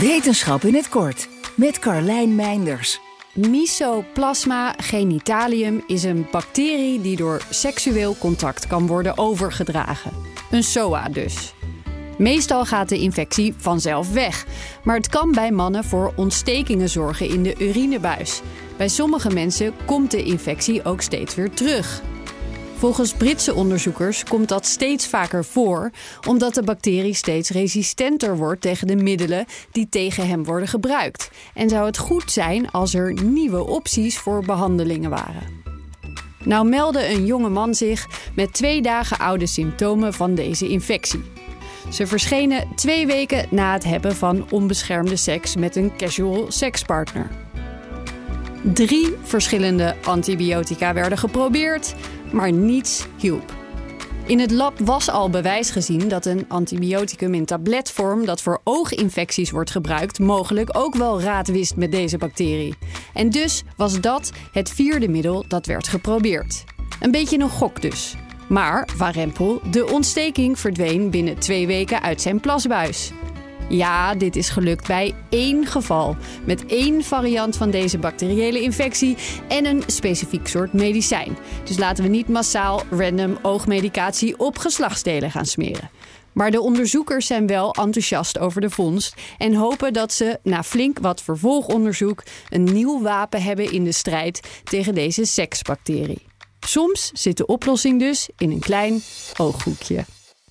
Wetenschap in het kort met Carlijn Meinders. Mycoplasma genitalium is een bacterie die door seksueel contact kan worden overgedragen. Een SOA dus. Meestal gaat de infectie vanzelf weg, maar het kan bij mannen voor ontstekingen zorgen in de urinebuis. Bij sommige mensen komt de infectie ook steeds weer terug. Volgens Britse onderzoekers komt dat steeds vaker voor, omdat de bacterie steeds resistenter wordt tegen de middelen die tegen hem worden gebruikt. En zou het goed zijn als er nieuwe opties voor behandelingen waren. Nou meldde een jonge man zich met twee dagen oude symptomen van deze infectie. Ze verschenen twee weken na het hebben van onbeschermde seks met een casual sekspartner. Drie verschillende antibiotica werden geprobeerd, maar niets hielp. In het lab was al bewijs gezien dat een antibioticum in tabletvorm dat voor ooginfecties wordt gebruikt, mogelijk ook wel raad wist met deze bacterie. En dus was dat het vierde middel dat werd geprobeerd. Een beetje een gok dus. Maar, Warempel, de ontsteking verdween binnen twee weken uit zijn plasbuis. Ja, dit is gelukt bij één geval. Met één variant van deze bacteriële infectie en een specifiek soort medicijn. Dus laten we niet massaal random oogmedicatie op geslachtsdelen gaan smeren. Maar de onderzoekers zijn wel enthousiast over de vondst en hopen dat ze na flink wat vervolgonderzoek een nieuw wapen hebben in de strijd tegen deze seksbacterie. Soms zit de oplossing dus in een klein ooghoekje.